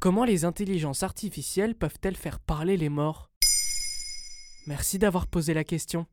Comment les intelligences artificielles peuvent-elles faire parler les morts? Merci d'avoir posé la question.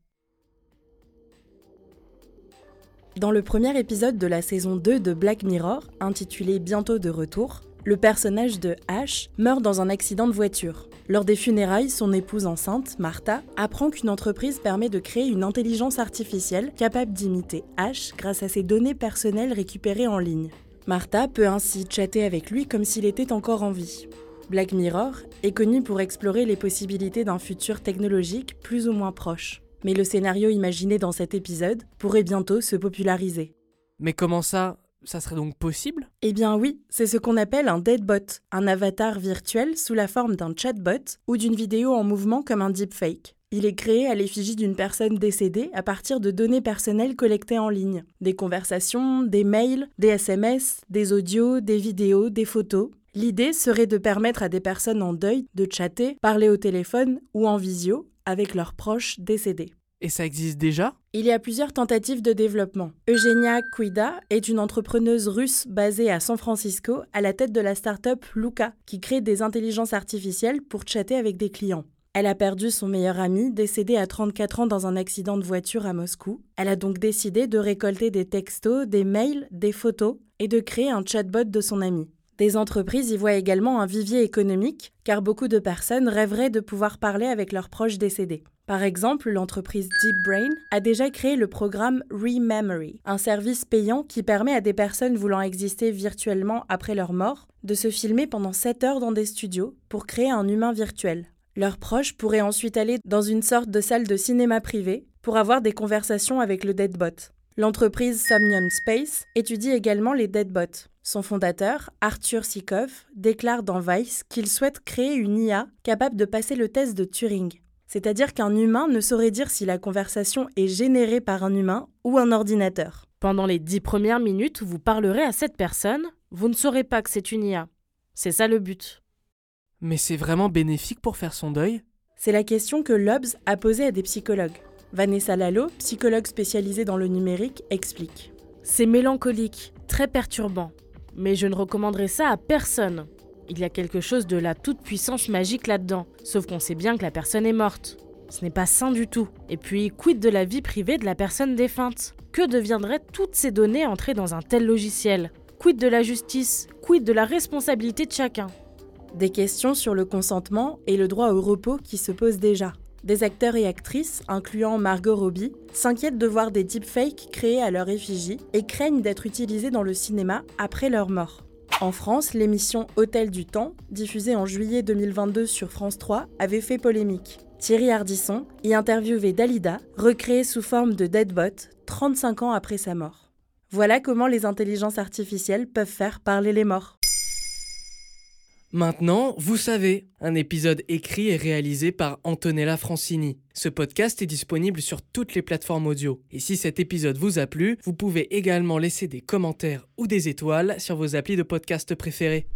Dans le premier épisode de la saison 2 de Black Mirror, intitulé Bientôt de retour, le personnage de Ash meurt dans un accident de voiture. Lors des funérailles, son épouse enceinte, Martha, apprend qu'une entreprise permet de créer une intelligence artificielle capable d'imiter Ash grâce à ses données personnelles récupérées en ligne. Martha peut ainsi chatter avec lui comme s'il était encore en vie. Black Mirror est connu pour explorer les possibilités d'un futur technologique plus ou moins proche. Mais le scénario imaginé dans cet épisode pourrait bientôt se populariser. Mais comment ça Ça serait donc possible? Eh bien oui, c'est ce qu'on appelle un deadbot, un avatar virtuel sous la forme d'un chatbot ou d'une vidéo en mouvement comme un deepfake. Il est créé à l'effigie d'une personne décédée à partir de données personnelles collectées en ligne. Des conversations, des mails, des SMS, des audios, des vidéos, des photos. L'idée serait de permettre à des personnes en deuil de chatter, parler au téléphone ou en visio avec leurs proches décédés. Et ça existe déjà? Il y a plusieurs tentatives de développement. Eugenia Cuida est une entrepreneuse russe basée à San Francisco à la tête de la start-up Luca, qui crée des intelligences artificielles pour chatter avec des clients. Elle a perdu son meilleur ami, décédé à 34 ans dans un accident de voiture à Moscou. Elle a donc décidé de récolter des textos, des mails, des photos et de créer un chatbot de son ami. Des entreprises y voient également un vivier économique, car beaucoup de personnes rêveraient de pouvoir parler avec leurs proches décédés. Par exemple, l'entreprise DeepBrain a déjà créé le programme Rememory, un service payant qui permet à des personnes voulant exister virtuellement après leur mort de se filmer pendant 7 heures dans des studios pour créer un humain virtuel. Leurs proches pourraient ensuite aller dans une sorte de salle de cinéma privée pour avoir des conversations avec le deadbot. L'entreprise Somnium Space étudie également les deadbots. Son fondateur, Arthur Sikov, déclare dans Vice qu'il souhaite créer une IA capable de passer le test de Turing. C'est-à-dire qu'un humain ne saurait dire si la conversation est générée par un humain ou un ordinateur. Pendant les dix premières minutes où vous parlerez à cette personne, vous ne saurez pas que c'est une IA. C'est ça le but. Mais c'est vraiment bénéfique pour faire son deuil? C'est la question que Lobbs a posée à des psychologues. Vanessa Lalo, psychologue spécialisée dans le numérique, explique. C'est mélancolique, très perturbant. Mais je ne recommanderais ça à personne. Il y a quelque chose de la toute-puissance magique là-dedans, sauf qu'on sait bien que la personne est morte. Ce n'est pas sain du tout. Et puis, quid de la vie privée de la personne défunte? Que deviendraient toutes ces données entrées dans un tel logiciel? Quid de la justice? Quid de la responsabilité de chacun? Des questions sur le consentement et le droit au repos qui se posent déjà. Des acteurs et actrices, incluant Margot Robbie, s'inquiètent de voir des deepfakes créés à leur effigie et craignent d'être utilisés dans le cinéma après leur mort. En France, l'émission Hôtel du Temps, diffusée en juillet 2022 sur France 3, avait fait polémique. Thierry Ardisson y interviewait Dalida, recréée sous forme de deadbot 35 ans après sa mort. Voilà comment les intelligences artificielles peuvent faire parler les morts. Maintenant, vous savez, un épisode écrit et réalisé par Antonella Francini. Ce podcast est disponible sur toutes les plateformes audio. Et si cet épisode vous a plu, vous pouvez également laisser des commentaires ou des étoiles sur vos applis de podcast préférés.